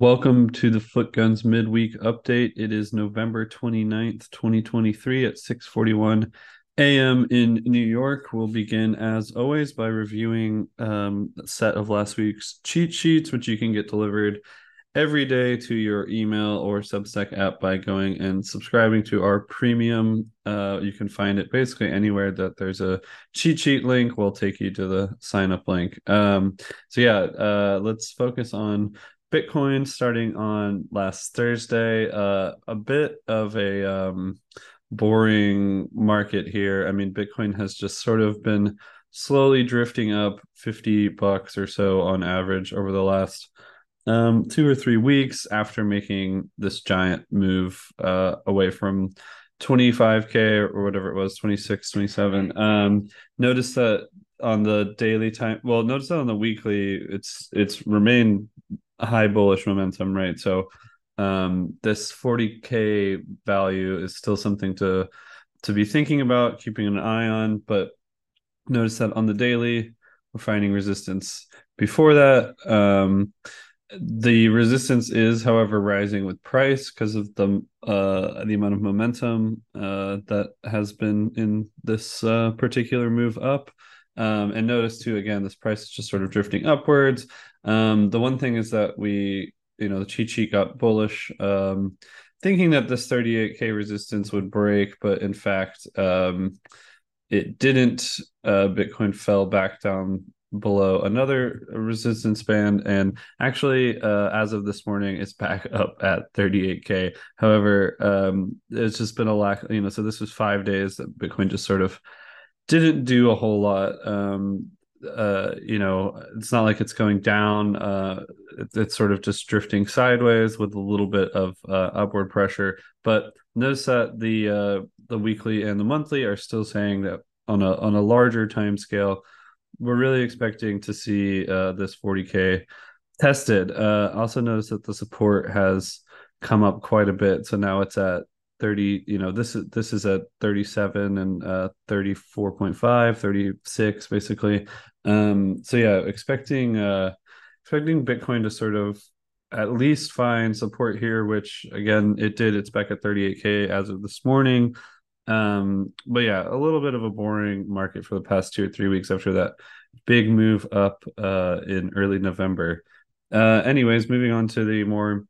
Welcome to the Footguns midweek update. It is November 29th, 2023 at 6:41 a.m. in New York. We'll begin as always by reviewing um, a set of last week's cheat sheets which you can get delivered every day to your email or Substack app by going and subscribing to our premium. Uh, you can find it basically anywhere that there's a cheat sheet link. We'll take you to the sign up link. Um, so yeah, uh, let's focus on Bitcoin starting on last Thursday. Uh, a bit of a um, boring market here. I mean, Bitcoin has just sort of been slowly drifting up 50 bucks or so on average over the last um, two or three weeks after making this giant move uh, away from 25k or whatever it was 26 27 um notice that on the daily time well notice that on the weekly it's it's remained high bullish momentum, right? So um, this 40k value is still something to to be thinking about, keeping an eye on. But notice that on the daily, we're finding resistance. Before that, um, the resistance is, however, rising with price because of the uh, the amount of momentum uh, that has been in this uh, particular move up. Um, and notice too, again, this price is just sort of drifting upwards. Um, the one thing is that we, you know, the cheat sheet got bullish, um, thinking that this 38k resistance would break, but in fact, um, it didn't. Uh, Bitcoin fell back down below another resistance band and actually uh, as of this morning it's back up at 38k however um, it's just been a lack you know so this was five days that bitcoin just sort of didn't do a whole lot um, uh, you know, it's not like it's going down. Uh, it, it's sort of just drifting sideways with a little bit of uh, upward pressure. But notice that the uh, the weekly and the monthly are still saying that on a on a larger time scale, we're really expecting to see uh, this 40k tested. Uh, also notice that the support has come up quite a bit. So now it's at 30 you know this is this is at 37 and uh 34.5 36 basically. Um so yeah expecting uh expecting bitcoin to sort of at least find support here which again it did. It's back at 38k as of this morning. Um but yeah a little bit of a boring market for the past two or three weeks after that big move up uh in early november. Uh anyways moving on to the more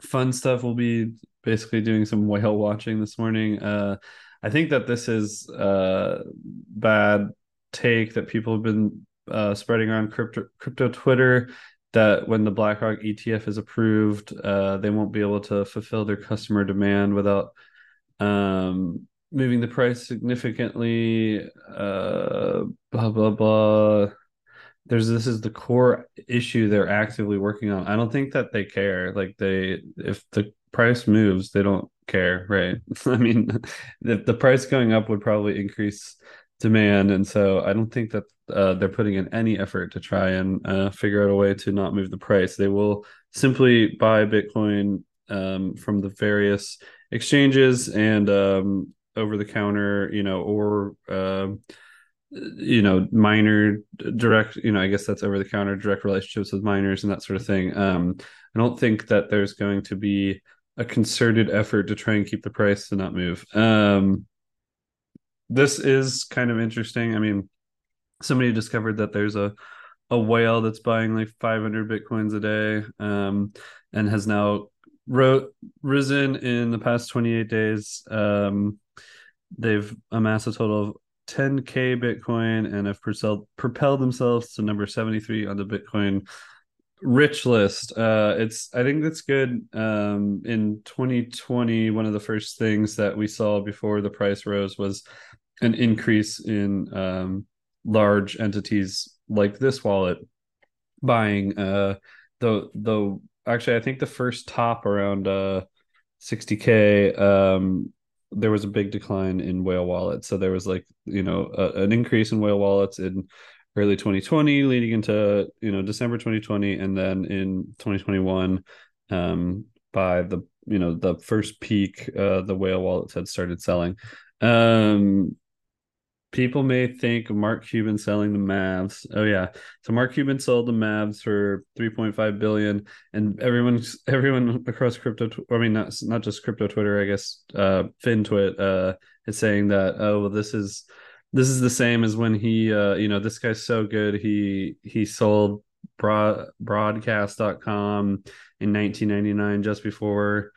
fun stuff we'll be basically doing some whale watching this morning. Uh, I think that this is a bad take that people have been uh, spreading around crypto crypto Twitter that when the BlackRock ETF is approved, uh, they won't be able to fulfill their customer demand without um, moving the price significantly. Uh, blah blah blah. There's this is the core issue they're actively working on. I don't think that they care. Like they, if the price moves, they don't care, right? I mean, the, the price going up would probably increase demand, and so I don't think that uh, they're putting in any effort to try and uh, figure out a way to not move the price. They will simply buy Bitcoin um, from the various exchanges and um, over the counter, you know, or uh, you know, miner direct, you know, I guess that's over the counter direct relationships with miners and that sort of thing. Um, I don't think that there's going to be a concerted effort to try and keep the price to not move. Um, this is kind of interesting. I mean, somebody discovered that there's a a whale that's buying like 500 bitcoins a day um, and has now wrote risen in the past 28 days. Um, they've amassed a total of 10k bitcoin and have propelled themselves to number 73 on the bitcoin rich list. Uh it's i think that's good. Um in 2020 one of the first things that we saw before the price rose was an increase in um large entities like this wallet buying uh the the actually i think the first top around uh 60k um there was a big decline in whale wallets. So there was like you know a, an increase in whale wallets in early 2020 leading into you know december 2020 and then in 2021 um by the you know the first peak uh the whale wallets had started selling um people may think Mark Cuban selling the Mavs. Oh yeah, so Mark Cuban sold the Mavs for 3.5 billion, and everyone everyone across crypto. I mean, not not just crypto Twitter. I guess uh, FinTwit uh, is saying that oh well, this is this is the same as when he uh, you know this guy's so good. He he sold broad broadcast.com in 1999 just before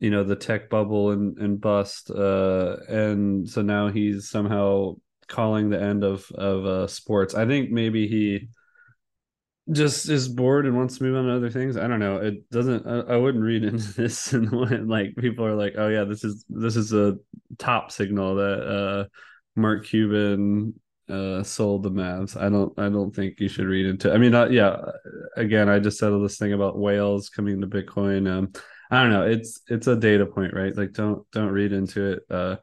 you know the tech bubble and and bust uh and so now he's somehow calling the end of of uh sports. I think maybe he just is bored and wants to move on to other things. I don't know. It doesn't i, I wouldn't read into this and like people are like oh yeah this is this is a top signal that uh mark cuban uh sold the Mavs. I don't I don't think you should read into I mean uh, yeah again I just said this thing about whales coming to Bitcoin um I don't know it's it's a data point right? Like don't don't read into it uh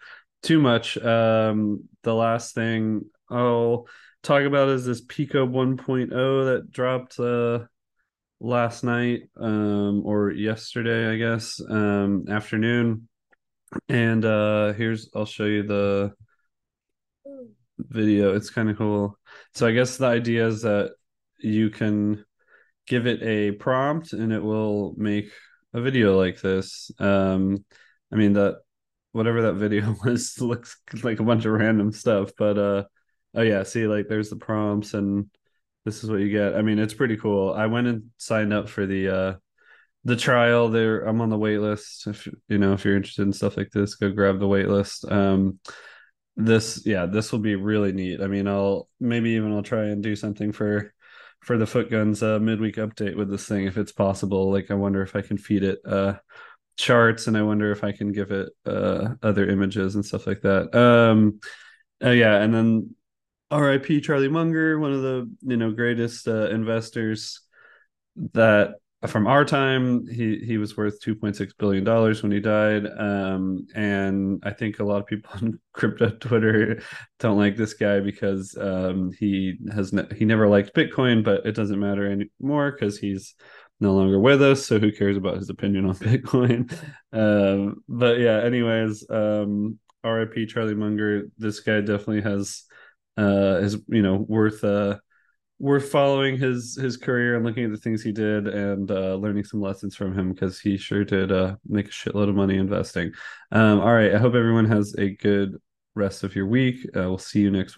too much. Um the last thing I'll talk about is this Pika 1.0 that dropped uh last night um or yesterday I guess um afternoon. And uh here's I'll show you the video. It's kind of cool. So I guess the idea is that you can give it a prompt and it will make a video like this. Um, I mean that whatever that video was looks like a bunch of random stuff, but uh, oh yeah, see like there's the prompts and this is what you get. I mean it's pretty cool. I went and signed up for the uh the trial there i'm on the wait list if you know if you're interested in stuff like this go grab the wait list um this yeah this will be really neat. I mean i'll maybe even i'll try and do something for for the foot guns uh midweek update with this thing if it's possible. Like i wonder if i can feed it uh charts and i wonder if i can give it uh other images and stuff like that. Um uh, yeah and then rip charlie munger one of the you know greatest uh, investors that from our time he he was worth 2.6 billion dollars when he died. Um, and i think a lot of people on crypto twitter don't like this guy because um, he has ne- he never liked bitcoin but it doesn't matter anymore because he's no longer with us so who cares about his opinion on bitcoin? Um, but yeah anyways um, rip charlie munger this guy definitely has uh is you know worth uh worth following his his career and looking at the things he did and uh, learning some lessons from him because he sure did uh, make a shitload of money investing. Um, all right, I hope everyone has a good rest of your week. Uh, we'll see you next week.